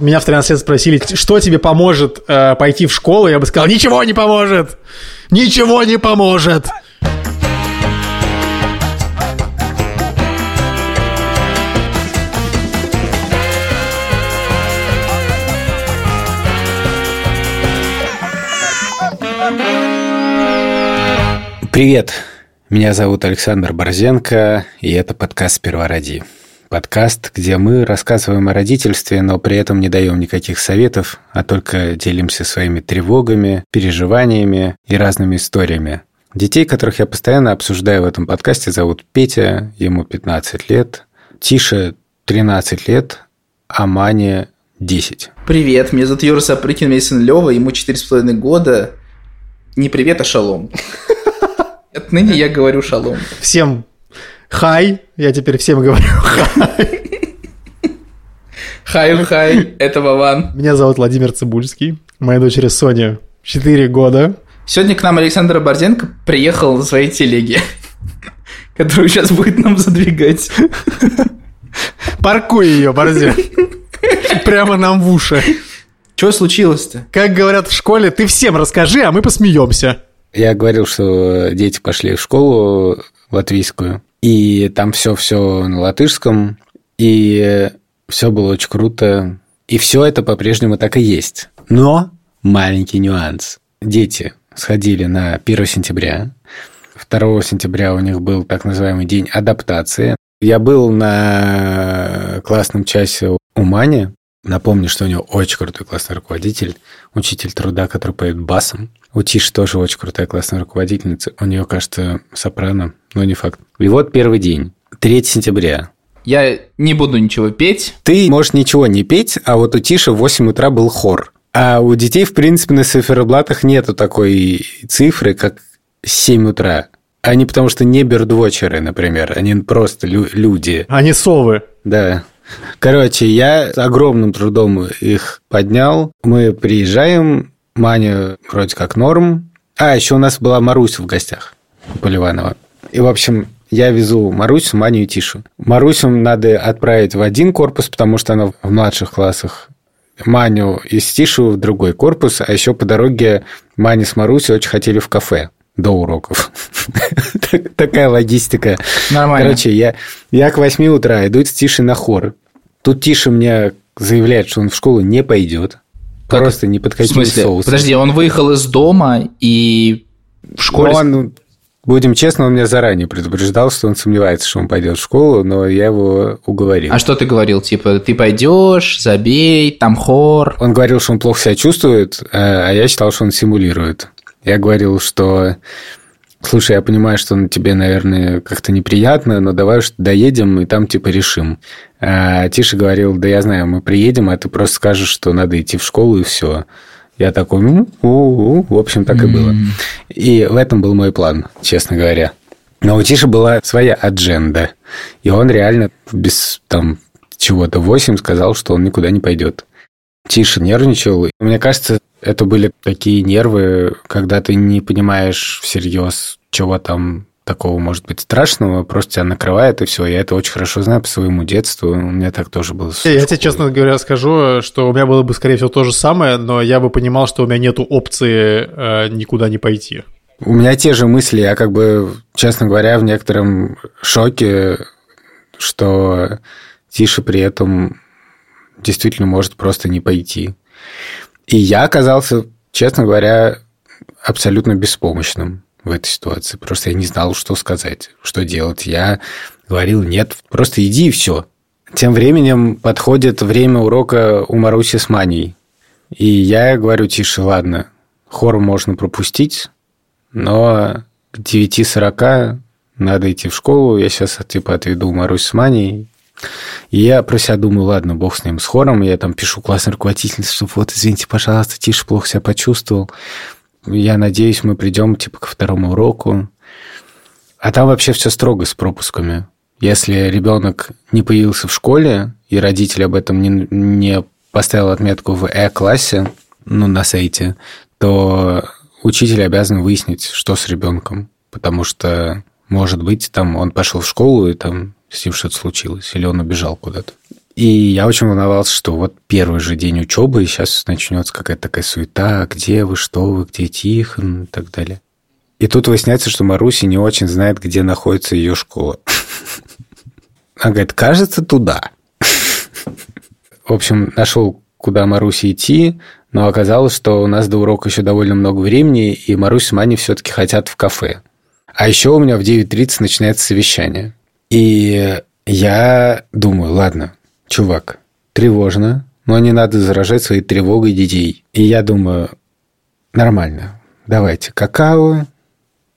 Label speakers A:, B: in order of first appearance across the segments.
A: Меня в 13 лет спросили, что тебе поможет э, пойти в школу, я бы сказал, ничего не поможет! Ничего не поможет!
B: Привет, меня зовут Александр Борзенко, и это подкаст «Сперва роди». Подкаст, где мы рассказываем о родительстве, но при этом не даем никаких советов, а только делимся своими тревогами, переживаниями и разными историями. Детей, которых я постоянно обсуждаю в этом подкасте, зовут Петя, ему 15 лет, Тише 13 лет, а Мане 10.
C: Привет, меня зовут Юра Сапрыкин, Мейсон Лева, ему 4,5 года. Не привет, а шалом. Отныне я говорю шалом.
A: Всем хай, я теперь всем говорю хай.
C: Хай, хай, это Вован.
A: Меня зовут Владимир Цибульский, моя дочери Соня 4 года.
C: Сегодня к нам Александр Борзенко приехал на своей телеге, которую сейчас будет нам задвигать.
A: Паркуй ее, Борзен. Прямо нам в уши.
C: Что случилось-то?
A: Как говорят в школе, ты всем расскажи, а мы посмеемся.
B: Я говорил, что дети пошли в школу латвийскую, и там все-все на латышском, и все было очень круто, и все это по-прежнему так и есть. Но маленький нюанс. Дети сходили на 1 сентября, 2 сентября у них был так называемый день адаптации. Я был на классном часе у Мани, Напомню, что у него очень крутой классный руководитель, учитель труда, который поет басом. У Тиши тоже очень крутая классная руководительница. У нее, кажется, сопрано, но не факт. И вот первый день, 3 сентября.
C: Я не буду ничего петь.
B: Ты можешь ничего не петь, а вот у Тиши в 8 утра был хор. А у детей, в принципе, на циферблатах нету такой цифры, как 7 утра. Они потому что не бердвочеры, например. Они просто лю- люди.
A: Они совы.
B: Да. Короче, я с огромным трудом их поднял. Мы приезжаем, Маня вроде как норм. А, еще у нас была Маруся в гостях у Поливанова. И, в общем, я везу Марусю, Маню и Тишу. Марусю надо отправить в один корпус, потому что она в младших классах. Маню и Тишу в другой корпус, а еще по дороге Маня с Марусей очень хотели в кафе до уроков. Такая логистика.
C: Нормально.
B: Короче, я, я к 8 утра иду с Тишей на хор. Тут Тиша мне заявляет, что он в школу не пойдет.
C: Как
B: Просто ни под каким соусом.
C: Подожди, он выехал из дома и в школе...
B: Он, будем честны, он меня заранее предупреждал, что он сомневается, что он пойдет в школу, но я его уговорил.
C: А что ты говорил? Типа, ты пойдешь, забей, там хор.
B: Он говорил, что он плохо себя чувствует, э, а я считал, что он симулирует. Я говорил, что слушай, я понимаю, что на тебе, наверное, как-то неприятно, но давай уж доедем и там типа решим. А Тиша говорил, да я знаю, мы приедем, а ты просто скажешь, что надо идти в школу и все. Я такой, ну, у-у-у». в общем, так и было. И в этом был мой план, честно говоря. Но у Тиши была своя адженда, и он реально без там чего-то 8 сказал, что он никуда не пойдет. Тише нервничал. Мне кажется, это были такие нервы, когда ты не понимаешь всерьез, чего там такого может быть страшного, просто тебя накрывает, и все. Я это очень хорошо знаю по своему детству. У меня так тоже было.
A: Я тебе, честно говоря, скажу, что у меня было бы, скорее всего, то же самое, но я бы понимал, что у меня нету опции э, никуда не пойти.
B: У меня те же мысли. Я как бы, честно говоря, в некотором шоке, что Тише при этом действительно может просто не пойти. И я оказался, честно говоря, абсолютно беспомощным в этой ситуации. Просто я не знал, что сказать, что делать. Я говорил, нет, просто иди и все. Тем временем подходит время урока у Маруси с Маней. И я говорю, тише, ладно, хор можно пропустить, но к 9.40 надо идти в школу. Я сейчас типа отведу Марусь с Маней. И я про себя думаю, ладно, бог с ним, с хором. Я там пишу классной руководительнице, что вот, извините, пожалуйста, Тише плохо себя почувствовал. Я надеюсь, мы придем типа ко второму уроку. А там вообще все строго с пропусками. Если ребенок не появился в школе, и родитель об этом не, не поставил отметку в Э-классе, ну, на сайте, то учитель обязан выяснить, что с ребенком. Потому что, может быть, там он пошел в школу, и там с ним что-то случилось, или он убежал куда-то. И я очень волновался, что вот первый же день учебы, и сейчас начнется какая-то такая суета, где вы, что вы, где Тихон и так далее. И тут выясняется, что Маруси не очень знает, где находится ее школа. Она говорит, кажется, туда. В общем, нашел, куда Маруси идти, но оказалось, что у нас до урока еще довольно много времени, и Марусь с Маней все-таки хотят в кафе. А еще у меня в 9.30 начинается совещание. И я думаю, ладно, чувак, тревожно, но не надо заражать своей тревогой детей. И я думаю, нормально, давайте какао,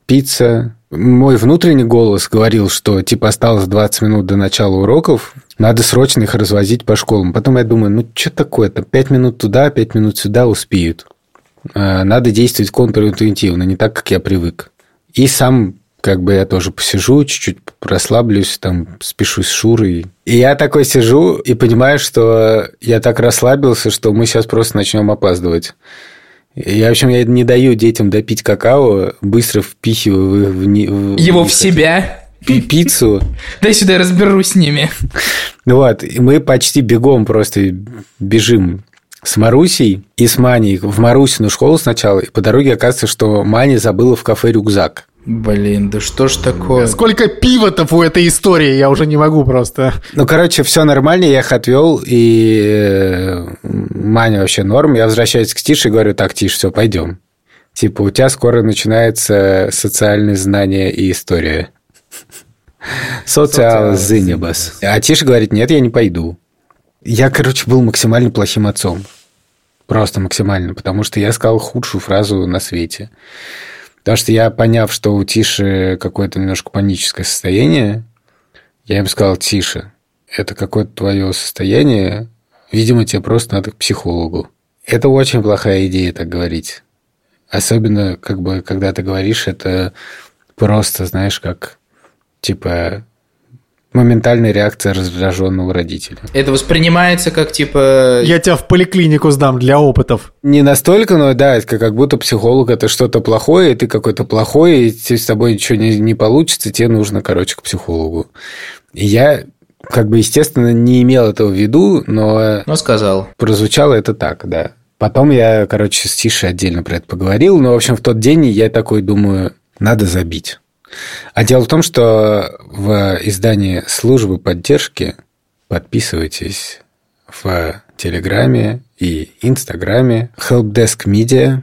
B: пицца. Мой внутренний голос говорил, что типа осталось 20 минут до начала уроков, надо срочно их развозить по школам. Потом я думаю, ну что такое-то, 5 минут туда, 5 минут сюда успеют. А, надо действовать контринтуитивно, не так, как я привык. И сам как бы я тоже посижу, чуть-чуть расслаблюсь, там, спешусь с Шурой. И я такой сижу и понимаю, что я так расслабился, что мы сейчас просто начнем опаздывать. Я, в общем, я не даю детям допить какао, быстро впихиваю в, в,
C: в его в себя
B: пиццу.
C: Дай сюда я разберусь с ними.
B: Вот, и мы почти бегом просто бежим с Марусей и с Маней в Марусину школу сначала, и по дороге оказывается, что Маня забыла в кафе рюкзак.
C: Блин, да что ж такое?
A: Сколько пивотов у этой истории, я уже не могу просто.
B: Ну, короче, все нормально, я их отвел, и э, Маня вообще норм. Я возвращаюсь к Тише и говорю, так, Тиш, все, пойдем. Типа, у тебя скоро начинается социальные знания и история. Социал зынебас. А Тиша говорит, нет, я не пойду. Я, короче, был максимально плохим отцом. Просто максимально, потому что я сказал худшую фразу на свете. Потому что я, поняв, что у Тиши какое-то немножко паническое состояние, я им сказал, Тише, это какое-то твое состояние, видимо, тебе просто надо к психологу. Это очень плохая идея так говорить. Особенно, как бы, когда ты говоришь, это просто, знаешь, как, типа, моментальная реакция раздраженного родителя.
C: Это воспринимается как типа...
A: Я тебя в поликлинику сдам для опытов.
B: Не настолько, но да, это как будто психолог это что-то плохое, и ты какой-то плохой, и с тобой ничего не, не получится, тебе нужно, короче, к психологу. И я как бы, естественно, не имел этого в виду, но...
C: Но сказал.
B: Прозвучало это так, да. Потом я, короче, с Тишей отдельно про это поговорил, но, в общем, в тот день я такой думаю, надо забить. А дело в том, что в издании службы поддержки подписывайтесь в Телеграме и Инстаграме Helpdesk Media.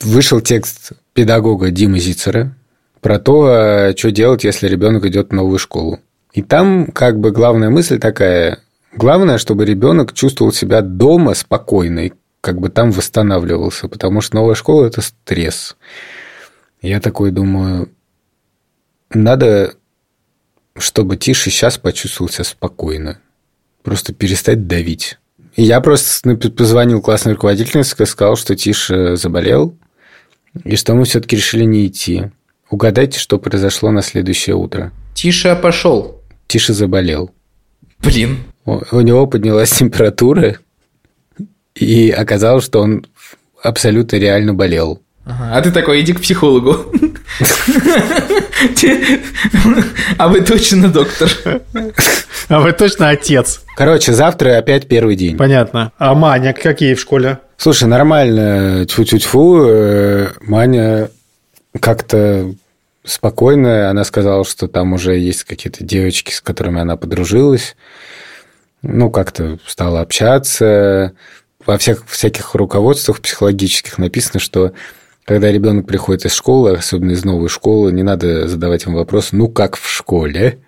B: Вышел текст педагога Димы Зицера про то, что делать, если ребенок идет в новую школу. И там как бы главная мысль такая, главное, чтобы ребенок чувствовал себя дома спокойно, как бы там восстанавливался, потому что новая школа – это стресс. Я такой думаю, надо, чтобы Тише сейчас почувствовал себя спокойно. Просто перестать давить. И я просто позвонил классной руководительнице, сказал, что Тише заболел, и что мы все-таки решили не идти. Угадайте, что произошло на следующее утро.
C: Тише пошел.
B: Тише заболел.
C: Блин.
B: У, у него поднялась температура, и оказалось, что он абсолютно реально болел.
C: Ага, а ты такой, иди к психологу. А вы точно доктор.
A: А вы точно отец.
B: Короче, завтра опять первый день.
A: Понятно. А Маня какие в школе?
B: Слушай, нормально. Тьфу-тьфу-тьфу. Э, Маня как-то спокойная. Она сказала, что там уже есть какие-то девочки, с которыми она подружилась. Ну, как-то стала общаться. Во всех всяких руководствах психологических написано, что когда ребенок приходит из школы, особенно из новой школы, не надо задавать ему вопрос, ну как в школе?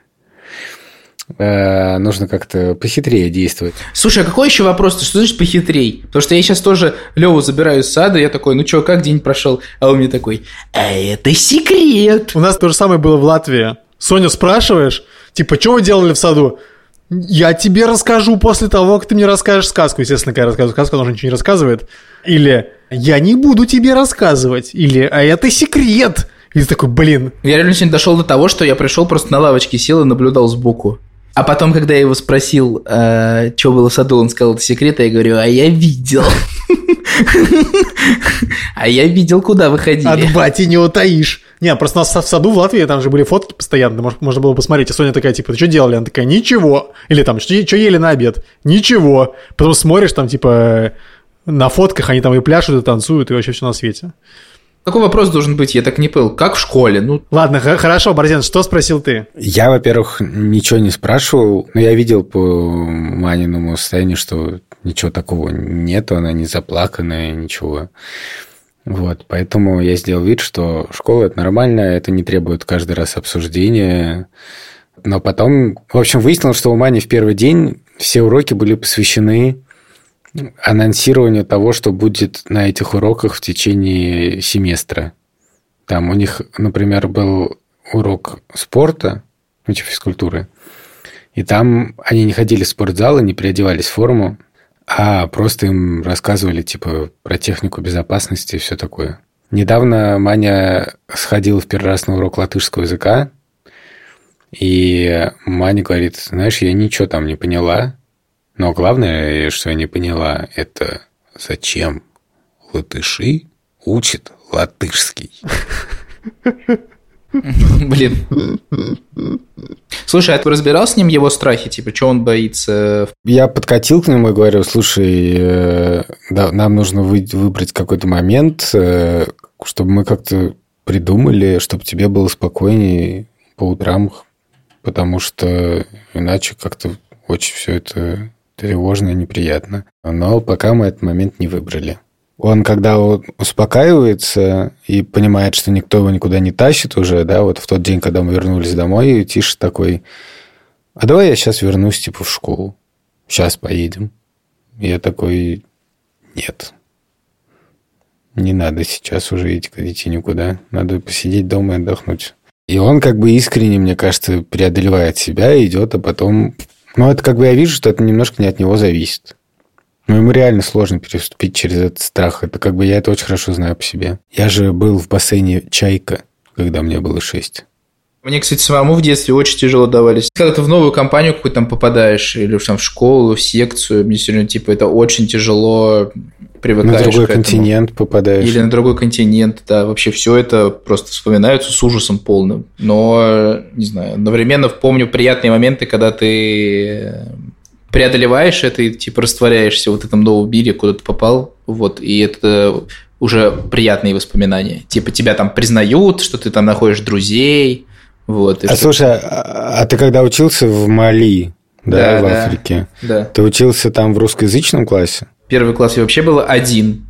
B: Э, нужно как-то похитрее действовать.
C: Слушай, а какой еще вопрос? Ты что значит похитрей? Потому что я сейчас тоже Леву забираю из сада, я такой, ну что, как день прошел? А он мне такой, а это секрет.
A: У нас то же самое было в Латвии. Соня спрашиваешь, типа, что вы делали в саду? Я тебе расскажу после того, как ты мне расскажешь сказку. Естественно, когда я рассказываю сказку, она уже ничего не рассказывает. Или я не буду тебе рассказывать. Или а это секрет. И ты такой, блин.
C: Я реально сегодня дошел до того, что я пришел просто на лавочке, сел и наблюдал сбоку. А потом, когда я его спросил, э, что было в саду, он сказал, это секрет, а я говорю, а я видел. А я видел, куда выходили.
A: От бати не утаишь. Не, просто нас в саду в Латвии там же были фотки постоянно, можно было посмотреть. И Соня такая, типа, ты что делали? Она такая, ничего. Или там, что ели на обед? Ничего. Потом смотришь, там, типа, на фотках они там и пляшут, и танцуют, и вообще все на свете.
C: Какой вопрос должен быть? Я так не понял. Как в школе? Ну,
A: Ладно, х- хорошо, Борзен, что спросил ты?
B: Я, во-первых, ничего не спрашивал, но я видел по Маниному состоянию, что ничего такого нету, она не заплаканная, ничего. Вот, поэтому я сделал вид, что школа – это нормально, это не требует каждый раз обсуждения. Но потом, в общем, выяснилось, что у Мани в первый день все уроки были посвящены анонсированию того, что будет на этих уроках в течение семестра. Там у них, например, был урок спорта, ну, типа физкультуры, и там они не ходили в спортзал и не переодевались в форму, а просто им рассказывали, типа, про технику безопасности и все такое. Недавно Маня сходила в первый раз на урок латышского языка, и Маня говорит, знаешь, я ничего там не поняла, но главное, что я не поняла, это зачем латыши учат латышский.
C: блин. Слушай, а ты разбирал с ним его страхи? Типа, что он боится?
B: Я подкатил к нему и говорю, слушай, э, да, нам нужно вы- выбрать какой-то момент, э, чтобы мы как-то придумали, чтобы тебе было спокойнее по утрам, потому что иначе как-то очень все это тревожно и неприятно. Но пока мы этот момент не выбрали. Он, когда он успокаивается и понимает, что никто его никуда не тащит уже, да, вот в тот день, когда мы вернулись домой, Тиша такой, а давай я сейчас вернусь, типа, в школу. Сейчас поедем. Я такой, нет. Не надо сейчас уже идти, никуда. Надо посидеть дома и отдохнуть. И он как бы искренне, мне кажется, преодолевает себя и идет, а потом... Ну, это как бы я вижу, что это немножко не от него зависит. Но ему реально сложно переступить через этот страх. Это как бы я это очень хорошо знаю по себе. Я же был в бассейне «Чайка», когда мне было шесть.
C: Мне, кстати, самому в детстве очень тяжело давались. Когда ты в новую компанию какую-то там попадаешь, или там в школу, в секцию, мне все равно, типа, это очень тяжело привыкаешь
B: На другой
C: к этому.
B: континент попадаешь.
C: Или на другой континент, да, вообще все это просто вспоминается с ужасом полным. Но, не знаю, одновременно помню приятные моменты, когда ты преодолеваешь это и типа растворяешься в вот этом новом мире, куда ты попал, вот, и это уже приятные воспоминания. Типа тебя там признают, что ты там находишь друзей, вот.
B: А слушай, а, а ты когда учился в Мали, да,
C: Да,
B: в
C: да.
B: Африке,
C: Да.
B: ты учился там в русскоязычном классе?
C: Первый класс я вообще был один.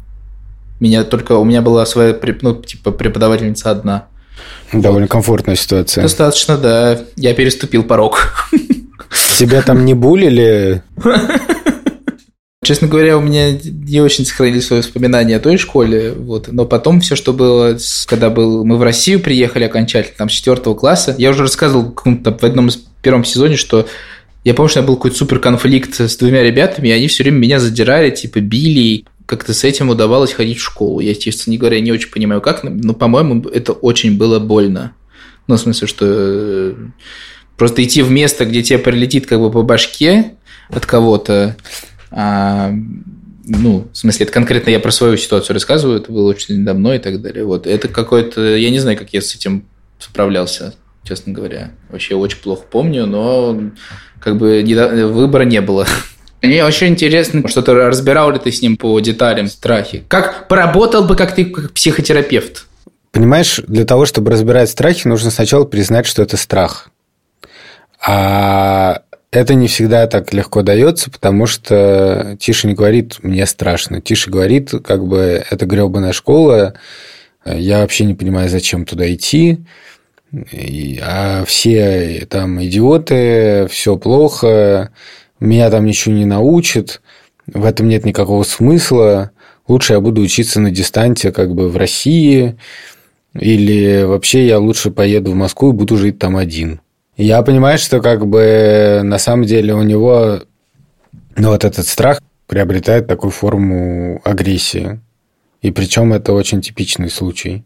C: Меня только, у меня была своя, ну, типа, преподавательница одна.
B: Довольно комфортная ситуация.
C: Достаточно, да. Я переступил порог.
B: Тебя там не булили?
C: Честно говоря, у меня не очень сохранились свои воспоминания о той школе, вот. Но потом все, что было, когда был, мы в Россию приехали окончательно, там, с четвертого класса, я уже рассказывал каком-то- в одном из первом сезоне, что я помню, что у меня был какой-то супер конфликт с двумя ребятами, и они все время меня задирали, типа, били, как-то с этим удавалось ходить в школу. Я, честно говоря, не очень понимаю, как, но, по-моему, это очень было больно. Ну, в смысле, что э, просто идти в место, где тебе прилетит как бы по башке от кого-то, а, ну, в смысле, это конкретно я про свою ситуацию рассказываю, это было очень давно и так далее. Вот. Это какой-то... Я не знаю, как я с этим справлялся, честно говоря. Вообще очень плохо помню, но как бы выбора не было. Мне очень интересно, что ты разбирал ли ты с ним по деталям страхи. Как поработал бы как ты как психотерапевт?
B: Понимаешь, для того, чтобы разбирать страхи, нужно сначала признать, что это страх. А это не всегда так легко дается, потому что Тиша не говорит «мне страшно». Тиша говорит, как бы, это гребаная школа, я вообще не понимаю, зачем туда идти, а все там идиоты, все плохо, меня там ничего не научат, в этом нет никакого смысла, лучше я буду учиться на дистанте как бы в России, или вообще я лучше поеду в Москву и буду жить там один. Я понимаю, что как бы на самом деле у него ну, вот этот страх приобретает такую форму агрессии. И причем это очень типичный случай.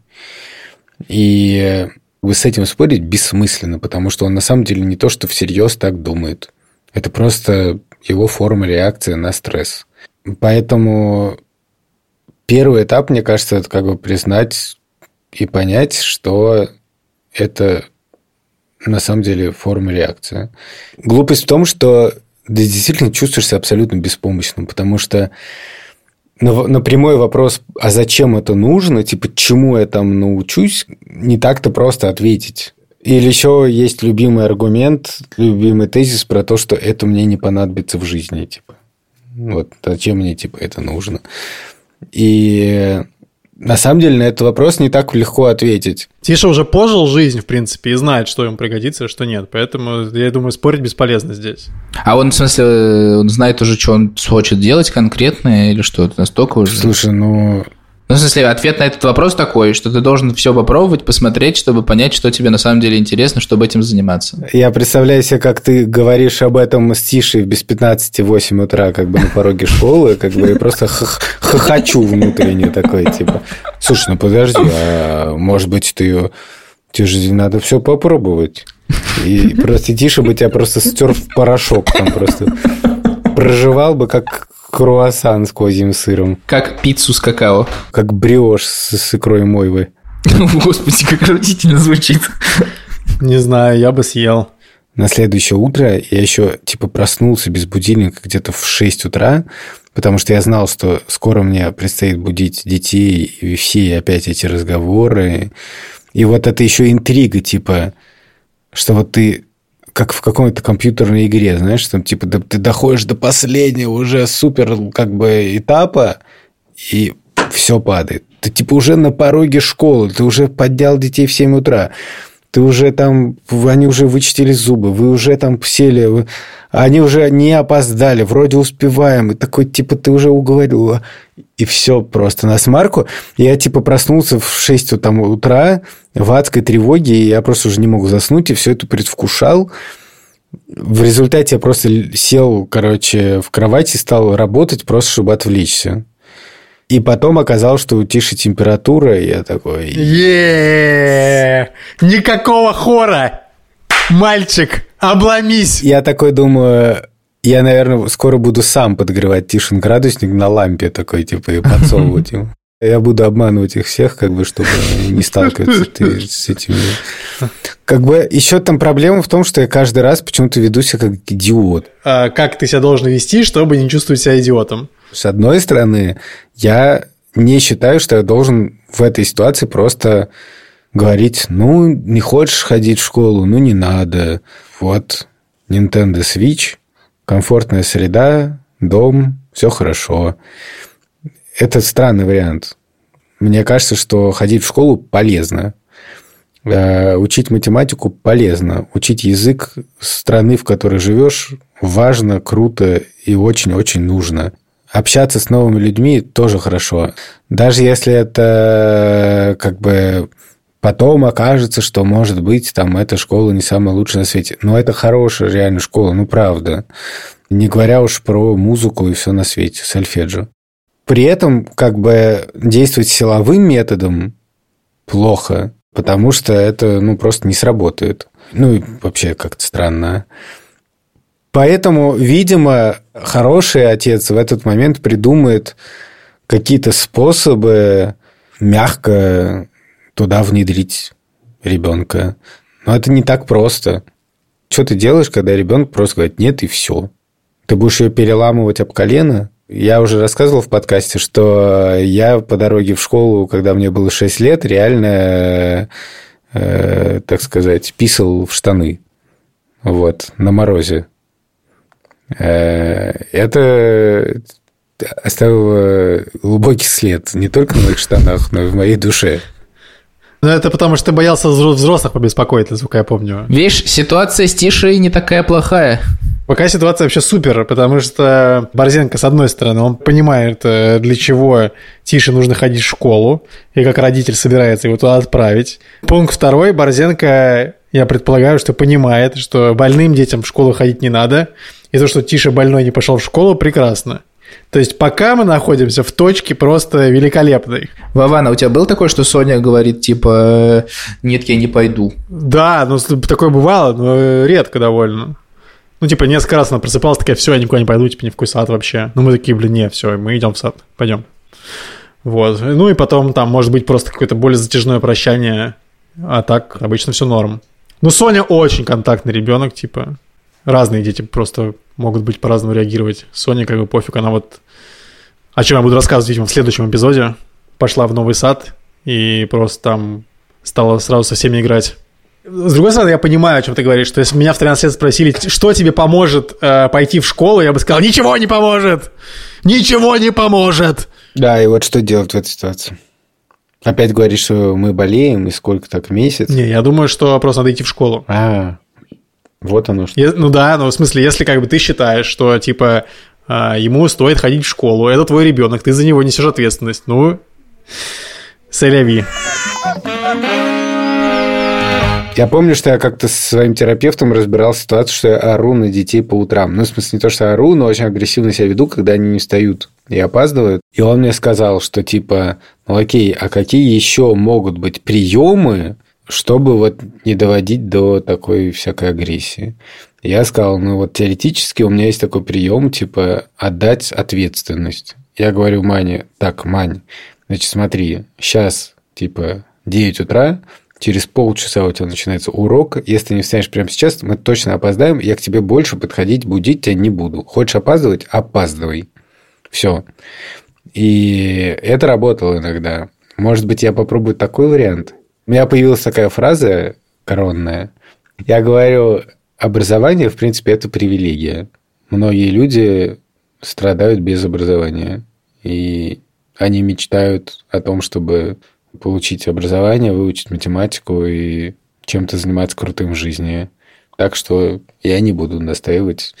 B: И вы с этим спорить бессмысленно, потому что он на самом деле не то, что всерьез так думает. Это просто его форма реакции на стресс. Поэтому первый этап, мне кажется, это как бы признать и понять, что это на самом деле форма реакции. Глупость в том, что ты действительно чувствуешься абсолютно беспомощным, потому что на, на прямой вопрос, а зачем это нужно, типа, чему я там научусь, не так-то просто ответить. Или еще есть любимый аргумент, любимый тезис про то, что это мне не понадобится в жизни, типа. Вот зачем мне, типа, это нужно. И на самом деле на этот вопрос не так легко ответить.
A: Тиша уже пожил жизнь, в принципе, и знает, что ему пригодится, а что нет. Поэтому, я думаю, спорить бесполезно здесь.
C: А он, в смысле, он знает уже, что он хочет делать конкретно, или что? Это настолько уже...
B: Слушай, ну,
C: ну, в смысле, ответ на этот вопрос такой, что ты должен все попробовать, посмотреть, чтобы понять, что тебе на самом деле интересно, чтобы этим заниматься.
B: Я представляю себе, как ты говоришь об этом с Тишей без 15 8 утра, как бы на пороге школы, как бы и просто хохочу внутренне такой, типа, слушай, ну подожди, а может быть, ты ее... Тебе же надо все попробовать. И просто Тиша бы тебя просто стер в порошок там просто проживал бы как круассан с козьим сыром.
C: Как пиццу с какао.
B: Как бриош с, с икрой мойвы.
C: Господи, как отвратительно звучит.
A: Не знаю, я бы съел.
B: На следующее утро я еще типа проснулся без будильника где-то в 6 утра, потому что я знал, что скоро мне предстоит будить детей и все опять эти разговоры. И вот это еще интрига, типа, что вот ты как в какой-то компьютерной игре, знаешь, там типа ты доходишь до последнего уже супер как бы этапа, и все падает. Ты типа уже на пороге школы, ты уже поднял детей в 7 утра, ты уже там, они уже вычистили зубы, вы уже там сели, вы, они уже не опоздали, вроде успеваем, и такой, типа, ты уже уговорил, и все просто на смарку. Я, типа, проснулся в 6 там, утра в адской тревоге, и я просто уже не мог заснуть, и все это предвкушал. В результате я просто сел, короче, в кровати и стал работать, просто чтобы отвлечься. И потом оказалось, что у Тиши температура, и я такой...
A: е Никакого хора! Мальчик, обломись!
B: Я такой думаю, я, наверное, скоро буду сам подогревать Тишин градусник на лампе такой, типа, и подсовывать ему. Я буду обманывать их всех, как бы, чтобы не сталкиваться с этими. Как бы еще там проблема в том, что я каждый раз почему-то веду себя как идиот.
A: А как ты себя должен вести, чтобы не чувствовать себя идиотом?
B: С одной стороны, я не считаю, что я должен в этой ситуации просто говорить, ну, не хочешь ходить в школу, ну, не надо. Вот, Nintendo Switch, комфортная среда, дом, все хорошо. Это странный вариант. Мне кажется, что ходить в школу полезно. Э, учить математику полезно. Учить язык страны, в которой живешь, важно, круто и очень-очень нужно. Общаться с новыми людьми тоже хорошо. Даже если это как бы потом окажется, что, может быть, там эта школа не самая лучшая на свете. Но это хорошая реально школа, ну правда. Не говоря уж про музыку и все на свете, сольфеджио. При этом как бы действовать силовым методом плохо, потому что это ну, просто не сработает. Ну и вообще как-то странно. Поэтому, видимо, хороший отец в этот момент придумает какие-то способы мягко туда внедрить ребенка. Но это не так просто. Что ты делаешь, когда ребенок просто говорит нет и все? Ты будешь ее переламывать об колено? Я уже рассказывал в подкасте, что я по дороге в школу, когда мне было 6 лет, реально, э, так сказать, писал в штаны. Вот, на морозе. Э, это оставило глубокий след не только на моих штанах, но и в моей душе.
A: Ну, это потому что ты боялся взрослых побеспокоить, насколько я помню.
C: Видишь, ситуация с Тишей не такая плохая.
A: Пока ситуация вообще супер, потому что Борзенко, с одной стороны, он понимает, э, для чего Тише нужно ходить в школу, и как родитель собирается его туда отправить. Пункт второй, Борзенко, я предполагаю, что понимает, что больным детям в школу ходить не надо, и то, что Тише больной не пошел в школу, прекрасно. То есть пока мы находимся в точке просто великолепной.
C: Вована, у тебя был такой, что Соня говорит, типа, нет, я не пойду?
A: Да, ну такое бывало, но редко довольно. Ну, типа, несколько раз она просыпалась, такая, все, я никуда не пойду, типа, ни в какой сад вообще. Ну, мы такие, блин, не, все, мы идем в сад, пойдем. Вот. Ну и потом там может быть просто какое-то более затяжное прощание, а так обычно все норм. Ну, Соня очень контактный ребенок, типа. Разные дети просто могут быть по-разному реагировать. Соня как бы пофиг, она вот... О чем я буду рассказывать, видимо, в следующем эпизоде. Пошла в новый сад и просто там стала сразу со всеми играть. С другой стороны, я понимаю, о чем ты говоришь, что если меня в 13 лет спросили, что тебе поможет э, пойти в школу, я бы сказал, ничего не поможет! Ничего не поможет!
B: Да, и вот что делать в этой ситуации? Опять говоришь, что мы болеем, и сколько так, месяц?
A: Не, я думаю, что просто надо идти в школу.
B: А, вот оно что.
A: Е- ну да, ну в смысле, если как бы ты считаешь, что типа а, ему стоит ходить в школу, это твой ребенок, ты за него несешь ответственность, ну, сэляви.
B: Я помню, что я как-то со своим терапевтом разбирал ситуацию, что я ору на детей по утрам. Ну, в смысле, не то, что ору, но очень агрессивно себя веду, когда они не встают и опаздывают. И он мне сказал, что типа, ну окей, а какие еще могут быть приемы, чтобы вот не доводить до такой всякой агрессии? Я сказал, ну вот теоретически у меня есть такой прием, типа отдать ответственность. Я говорю Мане, так, Мань, значит, смотри, сейчас типа 9 утра, через полчаса у тебя начинается урок. Если ты не встанешь прямо сейчас, мы точно опоздаем. Я к тебе больше подходить, будить тебя не буду. Хочешь опаздывать? Опаздывай. Все. И это работало иногда. Может быть, я попробую такой вариант. У меня появилась такая фраза коронная. Я говорю, образование, в принципе, это привилегия. Многие люди страдают без образования. И они мечтают о том, чтобы получить образование, выучить математику и чем-то заниматься крутым в жизни. Так что я не буду настаивать.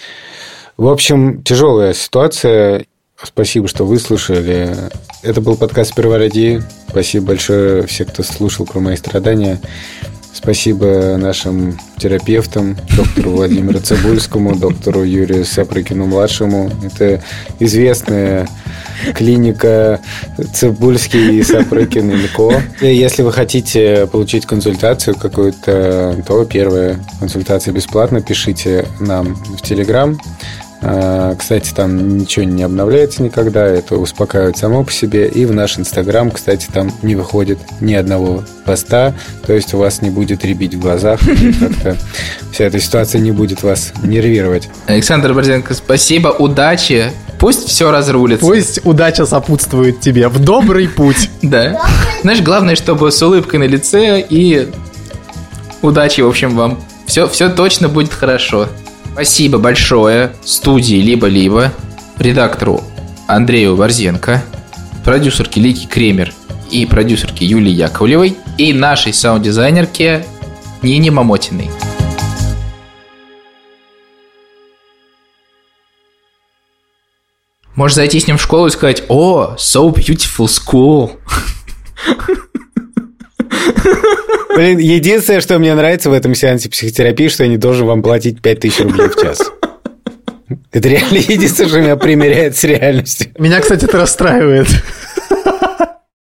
B: В общем, тяжелая ситуация. Спасибо, что выслушали. Это был подкаст «Сперва ради». Спасибо большое всем, кто слушал про мои страдания. Спасибо нашим терапевтам, доктору Владимиру Цибульскому, доктору Юрию Сапрыкину-младшему. Это известная клиника Цибульский и Сапрыкин и ЛКО. Если вы хотите получить консультацию какую-то, то первая консультация бесплатно. Пишите нам в Телеграм. А, Кстати, там ничего не обновляется никогда, это успокаивает само по себе. И в наш Инстаграм, кстати, там не выходит ни одного поста, то есть у вас не будет ребить в глазах, как-то вся эта ситуация не будет вас нервировать.
C: Александр Борзенко, спасибо, удачи. Пусть все разрулится.
A: Пусть удача сопутствует тебе в добрый путь.
C: Да. Знаешь, главное, чтобы с улыбкой на лице и удачи, в общем, вам. Все, все точно будет хорошо. Спасибо большое студии «Либо-либо», редактору Андрею Борзенко, продюсерке Лики Кремер и продюсерке Юлии Яковлевой и нашей саунд-дизайнерке Нине Мамотиной. Можешь зайти с ним в школу и сказать «О, so beautiful school».
B: Блин, единственное, что мне нравится в этом сеансе психотерапии, что я не должен вам платить 5000 рублей в час. Это реально единственное, что меня примеряет с реальностью.
A: Меня, кстати, это расстраивает.